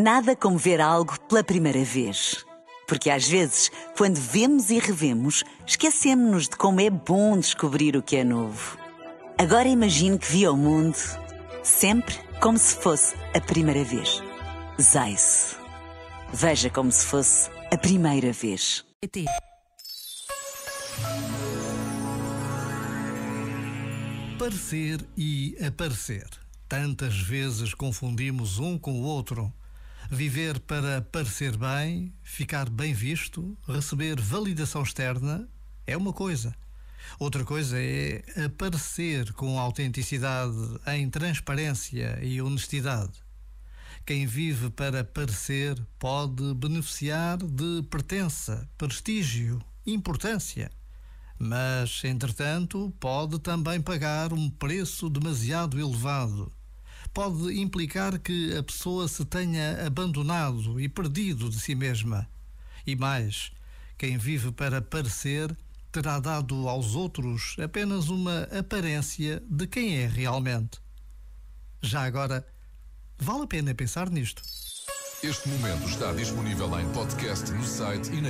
Nada como ver algo pela primeira vez. Porque às vezes, quando vemos e revemos, esquecemos-nos de como é bom descobrir o que é novo. Agora imagine que viu o mundo sempre como se fosse a primeira vez. Zais. Veja como se fosse a primeira vez. Parecer e aparecer. Tantas vezes confundimos um com o outro. Viver para parecer bem, ficar bem visto, receber validação externa é uma coisa. Outra coisa é aparecer com autenticidade, em transparência e honestidade. Quem vive para parecer pode beneficiar de pertença, prestígio, importância. Mas, entretanto, pode também pagar um preço demasiado elevado pode implicar que a pessoa se tenha abandonado e perdido de si mesma. E mais, quem vive para parecer terá dado aos outros apenas uma aparência de quem é realmente. Já agora, vale a pena pensar nisto. Este momento está disponível em podcast no site e na.